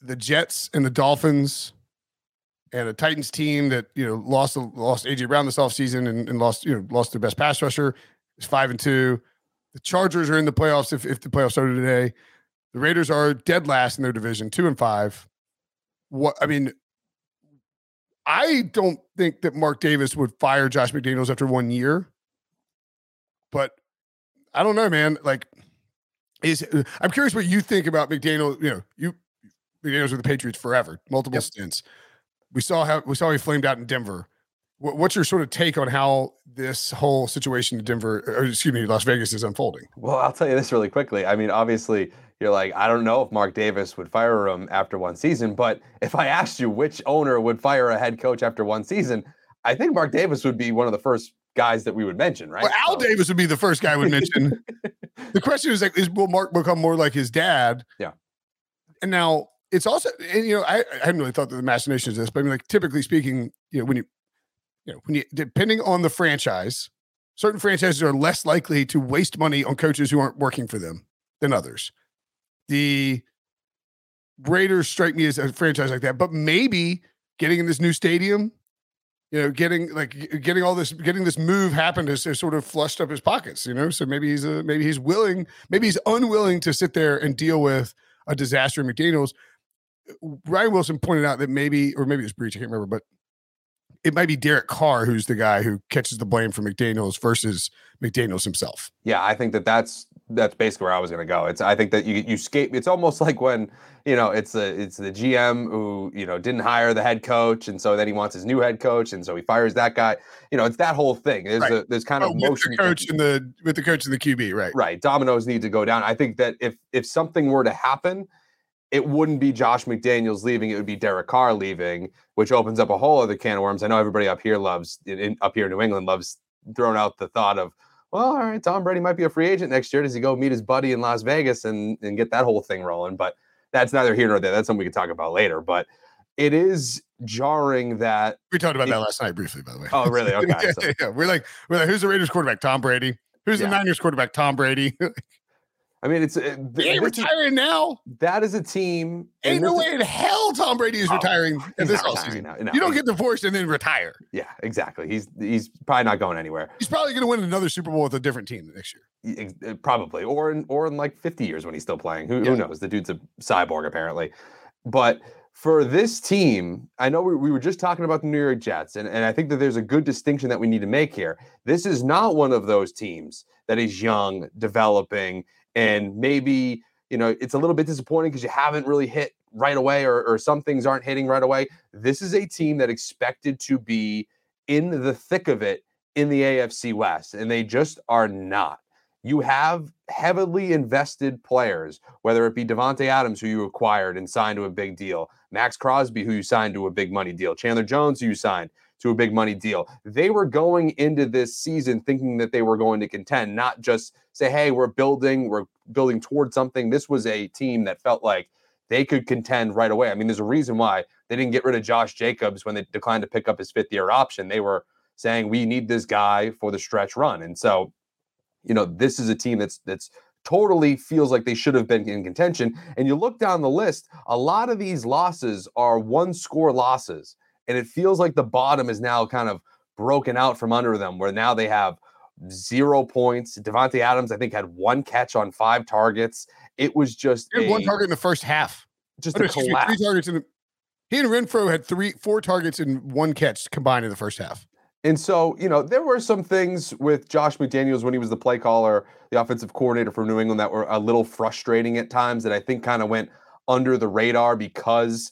the Jets and the Dolphins and a Titans team that you know lost lost AJ Brown this offseason and, and lost you know lost their best pass rusher is five and two. The Chargers are in the playoffs if, if the playoffs started today. The Raiders are dead last in their division, two and five. What I mean, I don't think that Mark Davis would fire Josh McDaniels after one year, but I don't know, man. Like, is I'm curious what you think about McDaniel. You know, you McDaniels with the Patriots forever, multiple yep. stints we saw how we saw he flamed out in Denver. What's your sort of take on how this whole situation in Denver, or excuse me, Las Vegas is unfolding? Well, I'll tell you this really quickly. I mean, obviously, you're like, I don't know if Mark Davis would fire him after one season, but if I asked you which owner would fire a head coach after one season, I think Mark Davis would be one of the first guys that we would mention, right? Well, Al so. Davis would be the first guy would mention. the question is like, is will Mark become more like his dad? Yeah. And now it's also, and, you know, I, I hadn't really thought that the machination is this, but I mean, like typically speaking, you know, when you, you know, when you depending on the franchise, certain franchises are less likely to waste money on coaches who aren't working for them than others. The Raiders strike me as a franchise like that, but maybe getting in this new stadium, you know, getting like getting all this, getting this move happened has, has sort of flushed up his pockets, you know. So maybe he's a, maybe he's willing, maybe he's unwilling to sit there and deal with a disaster in McDaniel's. Ryan Wilson pointed out that maybe, or maybe it was Breech, I can't remember, but it might be Derek Carr who's the guy who catches the blame for McDaniel's versus McDaniel's himself. Yeah, I think that that's that's basically where I was going to go. It's I think that you you skate. It's almost like when you know it's the it's the GM who you know didn't hire the head coach, and so then he wants his new head coach, and so he fires that guy. You know, it's that whole thing. There's right. a, there's kind of oh, motion. The coach and the with the coach and the QB, right? Right. Dominoes need to go down. I think that if if something were to happen it wouldn't be Josh McDaniels leaving; it would be Derek Carr leaving, which opens up a whole other can of worms. I know everybody up here loves, in, up here in New England, loves throwing out the thought of, well, all right, Tom Brady might be a free agent next year. Does he go meet his buddy in Las Vegas and and get that whole thing rolling? But that's neither here nor there. That's something we can talk about later. But it is jarring that we talked about it, that last night briefly, by the way. Oh, really? Okay. yeah, so. yeah, We're like, we're like, who's the Raiders quarterback? Tom Brady. Who's yeah. the Niners quarterback? Tom Brady. I mean, it's uh, he ain't retiring now. That is a team. Ain't no way in hell Tom Brady is oh, retiring in this offseason. No, no, you don't get divorced and then retire. Yeah, exactly. He's he's probably not going anywhere. He's probably going to win another Super Bowl with a different team next year. Uh, probably, or in or in like 50 years when he's still playing. Who, yeah. who knows? The dude's a cyborg apparently. But for this team, I know we, we were just talking about the New York Jets, and, and I think that there's a good distinction that we need to make here. This is not one of those teams that is young, developing, and maybe you know it's a little bit disappointing because you haven't really hit right away or, or some things aren't hitting right away. This is a team that expected to be in the thick of it in the afc west and they just are not. You have heavily invested players, whether it be Davante Adams, who you acquired and signed to a big deal, Maxx Crosby, who you signed to a big money deal, Chandler Jones, who you signed to a big money deal. They were going into this season thinking that they were going to contend, not just say, hey, we're building, we're building towards something. This was a team that felt like they could contend right away. I mean, there's a reason why they didn't get rid of Josh Jacobs when they declined to pick up his fifth year option. They were saying, we need this guy for the stretch run. And so, you know, this is a team that's, that's, totally feels like they should have been in contention. And you look down the list, a lot of these losses are one score losses. And it feels like the bottom is now kind of broken out from under them, where now they have zero points. Davante Adams, I think, had one catch on five targets. It was just a, one target in the first half. Just oh, a collapse. Me, three targets in the, he and Renfrow had three, four targets in one catch combined in the first half. And so, you know, there were some things with Josh McDaniels when he was the play caller, the offensive coordinator for New England that were a little frustrating at times that I think kind of went under the radar because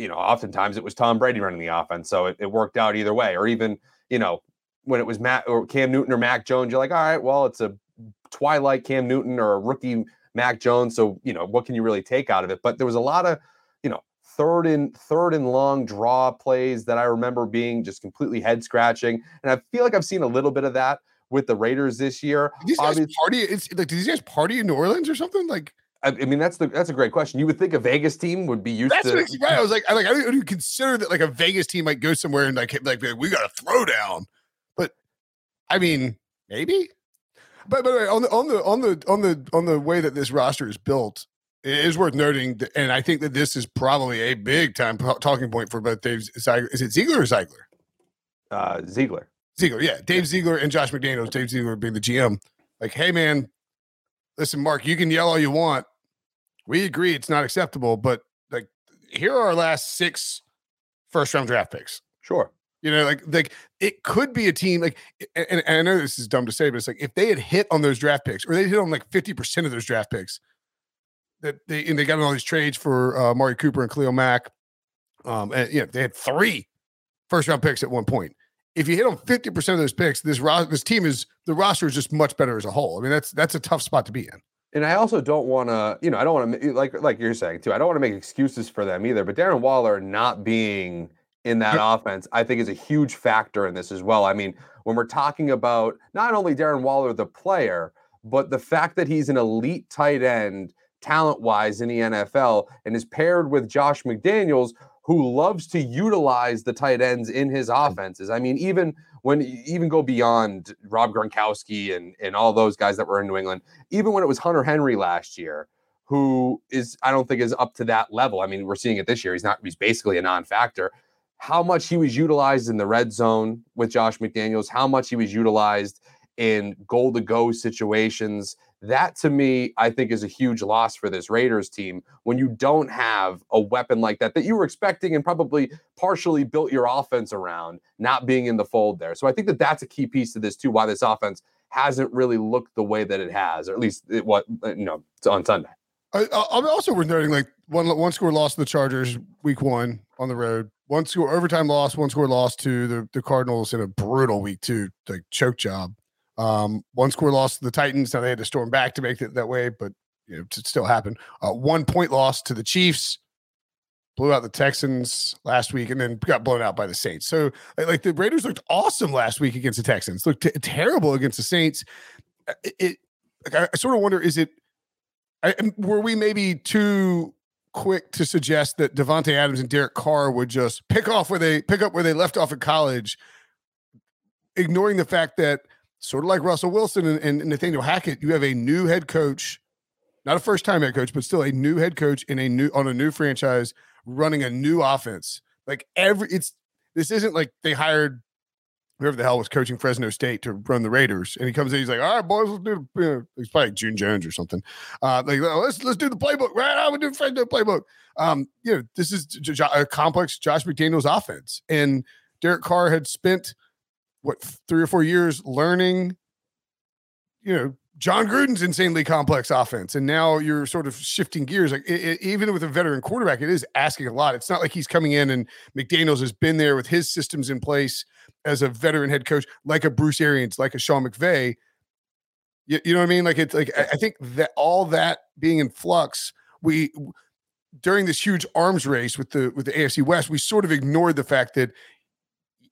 you know, oftentimes it was Tom Brady running the offense, so it, it worked out either way. Or even, you know, when it was Matt or Cam Newton or Mac Jones, you're like, all right, well, it's a twilight Cam Newton or a rookie Mac Jones, so you know, what can you really take out of it? But there was a lot of, you know, third and third and long draw plays that I remember being just completely head scratching, and I feel like I've seen a little bit of that with the Raiders this year. These guys party? It's like, do these guys party in New Orleans or something? Like, I, mean, that's the that's a great question. You would think a Vegas team would be used that's to. right. I was like, I like, I don't consider that like a Vegas team might go somewhere and like, like we got a throwdown. But I mean, maybe. But by the way, on the on the on the on the on the way that this roster is built, it is worth noting, that, and I think that this is probably a big time talking point for both Dave. Is it Ziegler or Ziegler? Uh, Ziegler. Ziegler, yeah, Dave Ziegler and Josh McDaniels. Dave Ziegler being the GM. Like, hey man, listen, Mark, you can yell all you want. We agree it's not acceptable, but like, here are our last six first round draft picks. Sure. You know, like like it could be a team like, and, and, I know this is dumb to say, but it's like if they had hit on those draft picks, or they hit on like fifty percent of those draft picks, that they and they got all these trades for uh, Mari Cooper and Khalil Mack, um, and you know they had three first round picks at one point. If you hit on fifty percent of those picks, this ro- this team is the roster is just much better as a whole. I mean, that's that's a tough spot to be in. And I also don't want to, you know, I don't want to eh, like like you're saying too. I don't want to make excuses for them either. But Darren Waller not being in that offense, I think is a huge factor in this as well. I mean, when we're talking about not only Darren Waller, the player, but the fact that he's an elite tight end talent wise in the NFL and is paired with Josh McDaniels, who loves to utilize the tight ends in his offenses. I mean, even when even go beyond Rob Gronkowski and, and all those guys that were in New England, even when it was Hunter Henry last year, who is, I don't think is up to that level. I mean, we're seeing it this year. He's not, he's basically a non factor how much he was utilized in the red zone with Josh McDaniels, how much he was utilized in goal to go situations. That to me, I think is a huge loss for this Raiders team when you don't have a weapon like that that you were expecting and probably partially built your offense around not being in the fold there. So I think that that's a key piece to this too, why this offense hasn't really looked the way that it has, or at least it, what uh, you know on Sunday. I, I'm also worth noting like one one score loss to the Chargers week one on the road one score overtime loss, one score loss to the, the Cardinals in a brutal week two, like choke job. Um, one score loss to the Titans. Now they had to storm back to make it that way, but you know, it still happened. Uh, one point loss to the Chiefs, blew out the Texans last week, and then got blown out by the Saints. So like the Raiders looked awesome last week against the Texans, looked t- terrible against the Saints. Uh, it, it like, I, sort of wonder, is it I, were we maybe too quick to suggest that Davante Adams and Derek Carr would just pick off where they pick up where they left off in college, ignoring the fact that sort of like Russell Wilson and, and Nathaniel Hackett, you have a new head coach, not a first time head coach, but still a new head coach in a new on a new franchise running a new offense. Like every it's this isn't like they hired whoever the hell was coaching Fresno State to run the Raiders, and he comes in, he's like, "All right, boys, let's do." You know, he's probably June Jones or something. Uh, like, let's let's do the playbook right now. We do Fresno playbook. Um, you know, this is a complex Josh McDaniels offense, and Derek Carr had spent what three or four years learning. You know, Jon Gruden's insanely complex offense, and now you're sort of shifting gears. Like it, it, even with a veteran quarterback, it is asking a lot. It's not like he's coming in and McDaniel's has been there with his systems in place as a veteran head coach, like a Bruce Arians, like a Sean McVay. You, you know what I mean? Like it's like I think that all that being in flux, we during this huge arms race with the with the AFC West, we sort of ignored the fact that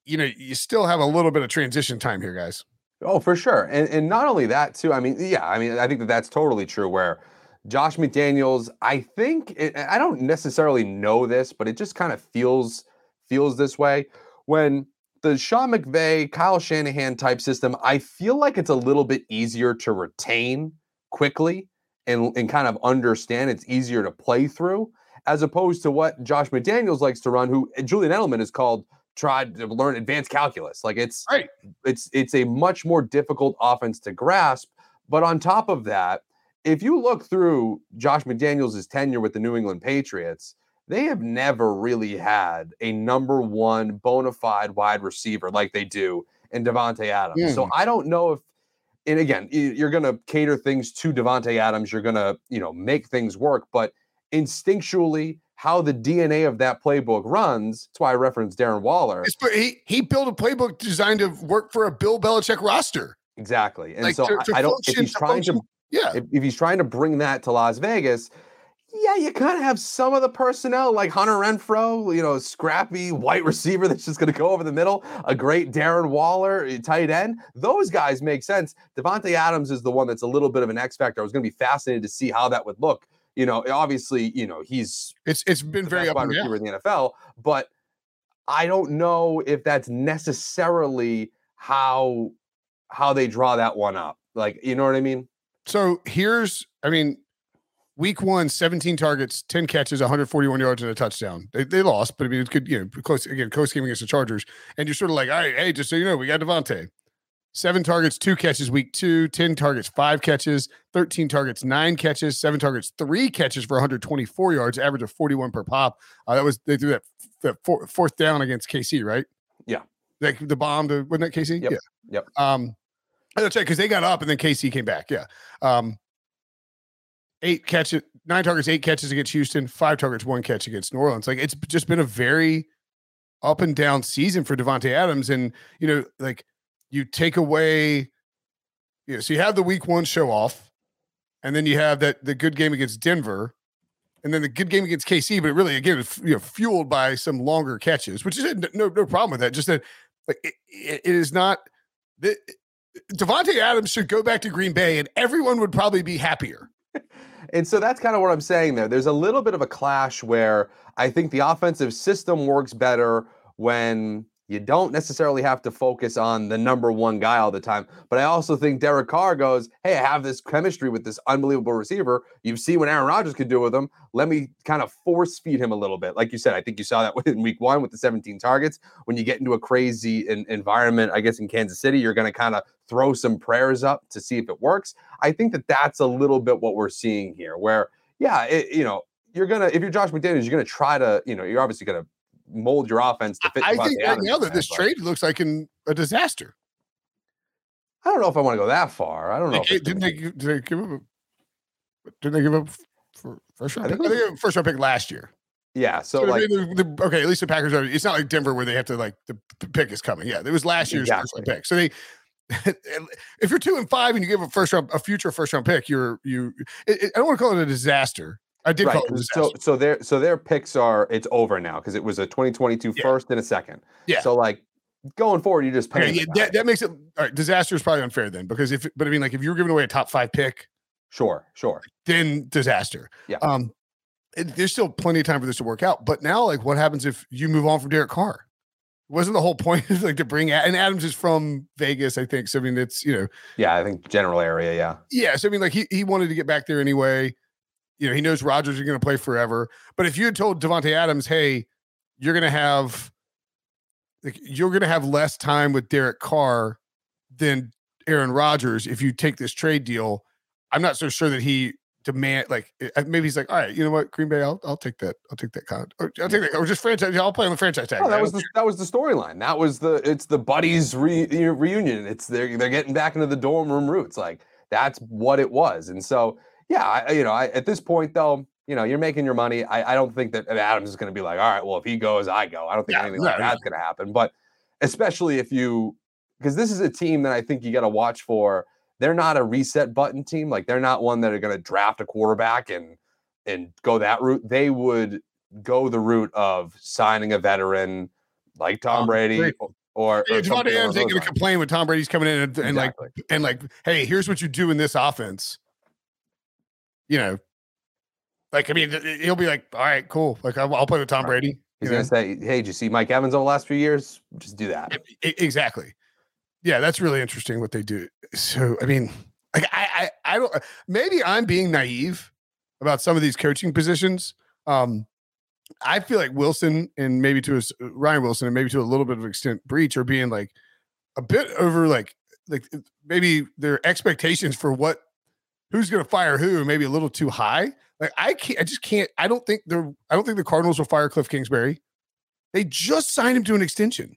you know you still have a little bit of transition time here, guys. Oh, for sure. And and not only that too. I mean, yeah, I mean, I think that that's totally true where Josh McDaniels, I think it, I don't necessarily know this, but it just kind of feels feels this way when the Sean McVay, Kyle Shanahan type system, I feel like it's a little bit easier to retain quickly and, and kind of understand. It's easier to play through as opposed to what Josh McDaniels likes to run, who Julian Edelman has called tried to learn advanced calculus. Like it's right. it's it's a much more difficult offense to grasp. But on top of that, if you look through Josh McDaniels' tenure with the New England Patriots, they have never really had a number one bona fide wide receiver like they do in Davante Adams. Mm. So I don't know if and again, you're going to cater things to Davante Adams, you're going to, you know, make things work, but instinctually how the DNA of that playbook runs. That's why I referenced Darren Waller. He, he built a playbook designed to work for a Bill Belichick roster. Exactly. And like so to, to I, I, don't, if he's trying function, to, yeah, if, if, he's trying to bring that to Las Vegas, yeah, you kind of have some of the personnel like Hunter Renfrow, you know, scrappy white receiver that's just going to go over the middle, a great Darren Waller tight end. Those guys make sense. Davante Adams is the one that's a little bit of an X factor. I was going to be fascinated to see how that would look you know, eh, obviously, you know, he's it's it's been very up wide receiver in the NFL, but I don't know if that's necessarily how how they draw that one up. Like, you know what I mean? So here's, I mean, week one, 17 targets, 10 catches, 141 yards, and a touchdown. They, they lost, but I mean, it's good, you know, close again, close game against the Chargers. And you're sort of like, all right, hey, just so you know, we got Davante. Seven targets, two catches week two, 10 targets, five catches, 13 targets, nine catches, seven targets, three catches for 124 yards, average of 41 per pop. Uh, that was, they threw that, that four, fourth down against KC, right? Yeah. Like the bomb to, wasn't that KC? Yep. Yeah. Yep. Um, that's right, because they got up and then KC came back. Yeah. Um, eight catches, nine targets, eight catches against Houston, five targets, one catch against New Orleans. Like it's just been a very up and down season for Davante Adams. And, you know, like you take away, you know, so you have the week one show off, and then you have that the good game against Denver, and then the good game against KC, but really again, you know, fueled by some longer catches, which is no no problem with that. Just that like it, it is not the Davante Adams should go back to Green Bay, and everyone would probably be happier. And so that's kind of what I'm saying there. There's a little bit of a clash where I think the offensive system works better when you don't necessarily have to focus on the number one guy all the time. But I also think Derek Carr goes, Hey, I have this chemistry with this unbelievable receiver. You've seen what Aaron Rodgers could do with him. Let me kind of force feed him a little bit. Like you said, I think you saw that in week one with the 17 targets. When you get into a crazy in- environment, I guess in Kansas City, you're going to kind of throw some prayers up to see if it works. I think that that's a little bit what we're seeing here, where, yeah, it, you know, you're to, if you're Josh McDaniels, you're to try to, you know, you're obviously to mold your offense to fit. I think right now that this trade looks like an, a disaster. I don't know if I want to go that far. I don't know. It's didn't they, give- did they give up? Didn't they give up for first round? I Pick? they first round pick last year. yeah. So, So like, the, the- okay, at least the Packers are. It's not like Denver where they have to like the, the pick is coming. Yeah, it was last year's first round pick. So they, if you're two and five and you give a first round, a future first round pick, you're you. It, it- I don't want to call it a disaster. I did right. call it. So, so their so their picks are it's over now because it was a 2022 Yeah. first and a second. Yeah. So like going forward, you just pay. okay, yeah, that, that makes it all right. Disaster is probably unfair then because if, but I mean, like if you were giving away a top five pick, sure, sure. then disaster. Yeah. Um, it, there's still plenty of time for this to work out. But now, like, what happens if you move on from Derek Carr? Wasn't the whole point like to bring and Adams is from Vegas, I think. So I mean, it's you know, Yeah, I think general area. Yeah. yeah. So I mean, like he he wanted to get back there anyway. You know, he knows Rodgers is going to play forever. But if you had told Davante Adams, hey, you're going to have like you're going to have less time with Derek Carr than Aaron Rodgers if you take this trade deal, I'm not so sure that he demand like uh, maybe he's like, all right, you know what, Green Bay, I'll I'll take that, I'll take that con, or I'll take that, or just franchise, I'll play on the franchise tag. Oh, that was the that was the storyline. That was the it's the buddies re, reunion. It's they're they're getting back into the dorm room roots. Like that's what it was. And so yeah, I, you know, I, at this point though, you know, you're making your money. I, I don't think that Adams is going to be like, all right, well, if he goes, I go. I don't think Yeah, anything no, like no. that's going to happen. But especially if you, because this is a team that I think you got to watch for. They're not a reset button team. Like they're not one that are going to draft a quarterback and and go that route. They would go the route of signing a veteran like Tom Tom Brady Brady. or, or Yeah, along Adams ain't going to complain when Tom Brady's coming in and, and like and like, hey, here's what you do in this offense. You know, like I mean, he'll be like, all right, cool. Like I'll, I'll play with Tom Right. Brady. He's going to say, "Hey, did you see Mike Evans over the last few years? Just do that." Exactly. Yeah, that's really interesting what they do. So I mean, like I, I, I don't. Maybe I'm being naive about some of these coaching positions. Um, I feel like Wilson and maybe to a s- Ryan Wilson and maybe to a little bit of extent Breech are being like a bit over like like maybe their expectations for what who's going to fire who maybe a little too high. Like I can't, I just can't. I don't think the I don't think the Cardinals will fire Cliff Kingsbury. They just signed him to an extension.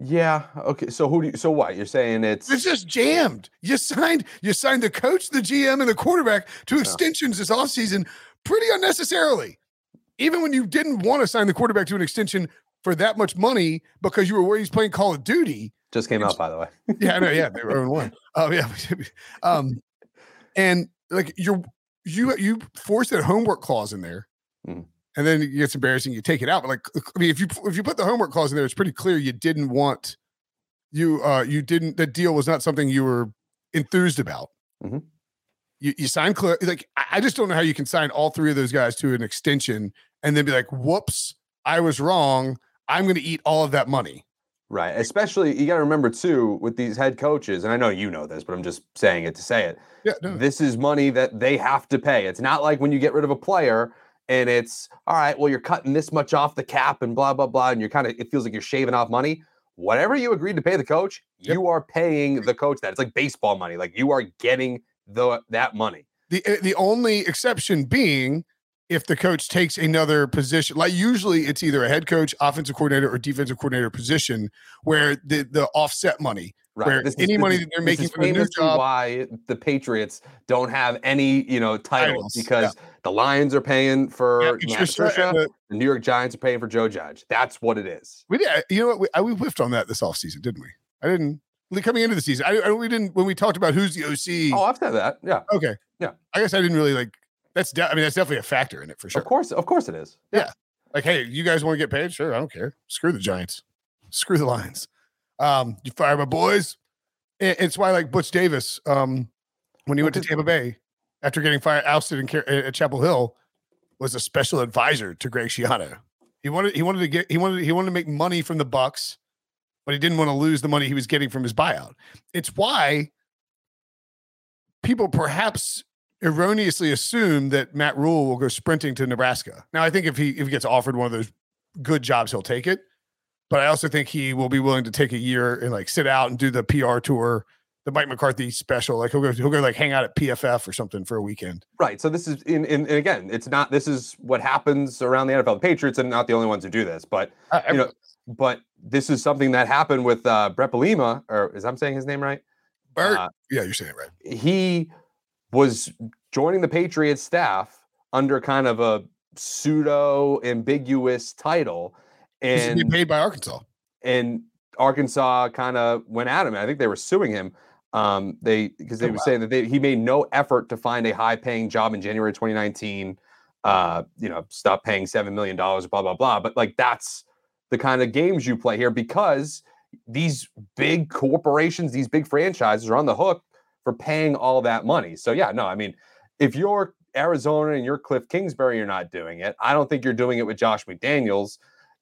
Yeah. Okay. So who do you? So what? You're saying it's It's just jammed. You signed you signed the coach, the GM, and the quarterback to extensions this offseason pretty unnecessarily. Even when you didn't want to sign the quarterback to an extension for that much money because you were worried he's playing Call of Duty. Just came out by the way. Yeah, I know. Yeah, they were 0 1. Oh, yeah. um, and like you're you you force that homework clause in there, Mhm. and then it gets embarrassing. You take it out. But like, I mean, if you if you put the homework clause in there, it's pretty clear you didn't want you uh you didn't the deal was not something you were enthused about. Mhm. You you signed clear like I I just don't know how you can sign all three of those guys to an extension and then be like, whoops, I was wrong. I'm going to eat all of that money. Right. Especially, you got to remember too with these head coaches, and I know you know this, but I'm just saying it to say it. Yeah, no. This is money that they have to pay. It's not like when you get rid of a player and it's all right, well, you're cutting this much off the cap and blah, blah, blah. And you're kind of, it feels like you're shaving off money. Whatever you agreed to pay the coach, Yep. you are paying the coach that. It's like baseball money. Like you are getting the that money. The uh, the only exception being if the coach takes another position. Like usually it's either a head coach, offensive coordinator, or defensive coordinator position where the the offset money. Right. where any money that they're making is from the new job- why the Patriots don't have any, you know, titles Titles, yeah. because the Lions are paying for Yeah, Patricia the- the New York Giants are paying for Joe Judge. That's what it is. We did, you know what? We, I, we whiffed on that this offseason, didn't we? I didn't coming into the season. I, I we didn't when we talked about who's the OC. Oh, I've said that. Yeah, okay, yeah. I guess I didn't really like. That's de- I mean that's definitely a factor in it for sure. of course, of course it is. Yeah. Like, hey, you guys want to get paid? Sure, I don't care. Screw the Giants. Screw the Lions. Um, you fire my boys. It's why like Butch Davis, um, when he went to Tampa Bay after getting fired ousted in, Car- at Chapel Hill, was a special advisor to Greg Schiano. He wanted he wanted to get he wanted he wanted to make money from the Bucs, but he didn't want to lose the money he was getting from his buyout. It's why people perhaps erroneously assume that Matt Rhule will go sprinting to Nebraska. Now, I think if he if he gets offered one of those good jobs, he'll take it. But I also think he will be willing to take a year and like sit out and do the PR tour, the Mike McCarthy special. Like he'll go he'll go like hang out at PFF or something for a weekend. Right. So this is in, in and again, it's not this is what happens around the NFL. The Patriots are not the only ones who do this, but I, you know, but this is something that happened with uh Bret Bielema, or is I'm saying his name right? Bert, uh, yeah, you're saying it right. He was joining the Patriots staff under kind of a pseudo ambiguous title. And getting paid by Arkansas. and Arkansas kind of went at him. I think they were suing him. Um, they because they Oh, were wow. saying that they, he made no effort to find a high paying job in January 2019. Uh, you know, stop paying seven million dollars, blah blah blah. But like that's the kind of games you play here because these big corporations, these big franchises are on the hook for paying all that money. So yeah, no, I mean, if you're Arizona and you're Cliff Kingsbury, you're not doing it. I don't think you're doing it with Josh McDaniels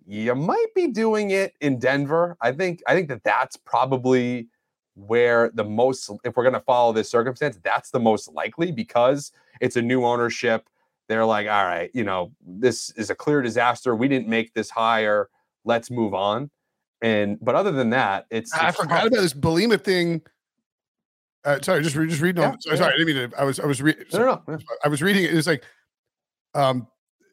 you might be doing it in Denver. I think I think that that's probably where the most if we're going to follow this circumstance, that's the most likely because it's a new ownership. They're like, "All right, you know, this is a clear disaster. We didn't make this hire. Let's move on." And but other than that, it's, I it's forgot tough. about this Bielema thing. Uh, sorry, just re- just reading on. Sorry, yeah. sorry, I didn't mean to. I was I was re- No, no, no. I was reading it. It was like, um,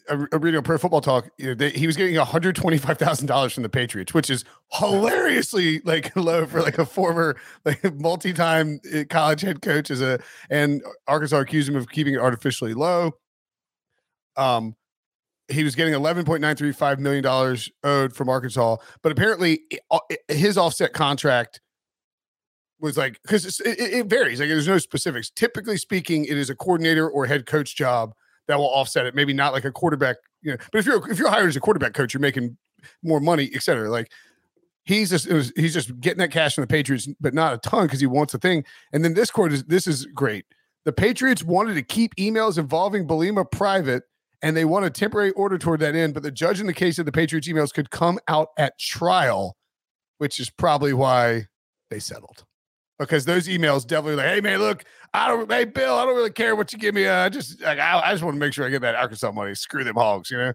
I'm reading a Pro Football Talk. You know, they, he was getting 125 thousand dollars from the Patriots, which is hilariously like low for like a former like multi-time uh, college head coach as a and Arkansas accused him of keeping it artificially low. Um, he was getting 11.935 million dollars owed from Arkansas, but apparently i- i- his offset contract was like because it, it varies. Like there's no specifics. Typically speaking, it is a coordinator or head coach job that will offset it. Maybe not like a quarterback. You know, but if you're if you're hired as a quarterback coach, you're making more money, et cetera. Like he's just was, he's just getting that cash from the Patriots, but not a ton because he wants a thing. And then this court is this is great. The Patriots wanted to keep emails involving Bielema private, and they want a temporary order toward that end. But the judge in the case of the Patriots emails could come out at trial, which is probably why they settled. Because those emails definitely like, hey man, look, I don't, hey Bill, I don't really care what you give me. Uh, I just, like, I, I just want to make sure I get that Arkansas money. Screw them hogs, you know.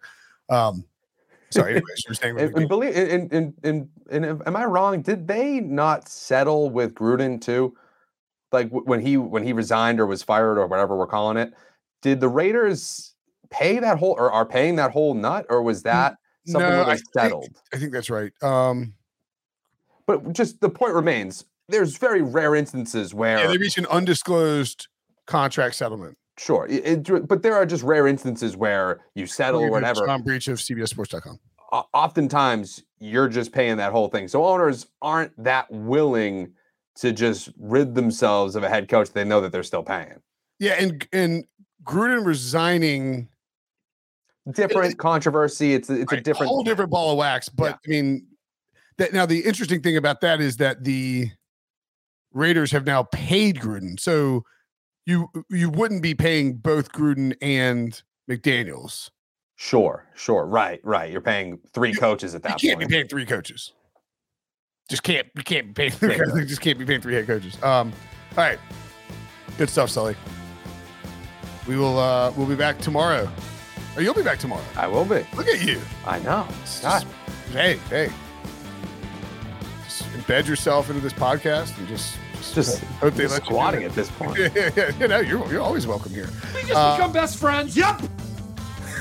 Um, sorry, anyways, you're saying And, and believe and, and and and if- am I wrong? Did they not settle with Gruden too? Like when he when he resigned or was fired or whatever we're calling it, did the Raiders pay that whole or are paying that whole nut or was that something no, I they think- settled? I think that's right. Um, But just the point remains: there's very rare instances where yeah, they reached an undisclosed contract settlement. sure, it, it- but there are just rare instances where you settle or whatever. Tom Breech of CBSSports.com. oftentimes you're just paying that whole thing. So owners aren't that willing to just rid themselves of a head coach they know that they're still paying. Yeah, and and Gruden resigning Different controversy. It's a- it's a Right, different whole different ball of wax. But Yeah. I mean, that now the interesting thing about that is that the Raiders have now paid Gruden, so you you wouldn't be paying both Gruden and McDaniel's. Sure, sure, right, right. You're paying three coaches at that point. You can't point. be paying three coaches. just can't you can't be paying they just can't be paying three head coaches. Um, all right, good stuff, Sully. We will uh we'll be back tomorrow. Or you'll be back tomorrow. I will be. Look at you. I know. Just- hey, hey. Just embed yourself into this podcast and just just, Just, hope they just let you squatting it. at this point. Yeah, yeah, yeah. You know, you're you're always welcome here. We just Uh, become best friends. Yep.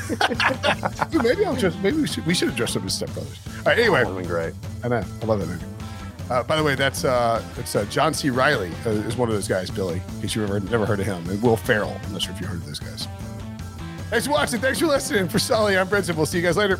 Dude, maybe I'll just maybe we should we should address some of his stepbrothers. All right, anyway. That would be great. I know. I love that movie. Uh, by the way, that's uh, it's uh, John C. Reilly uh, is one of those guys, Billy. In case you ever never heard of him, and Will Ferrell. I'm not sure if you heard of those guys. Thanks for watching. Thanks for listening. For Sully, I'm Brenton. We'll see you guys later.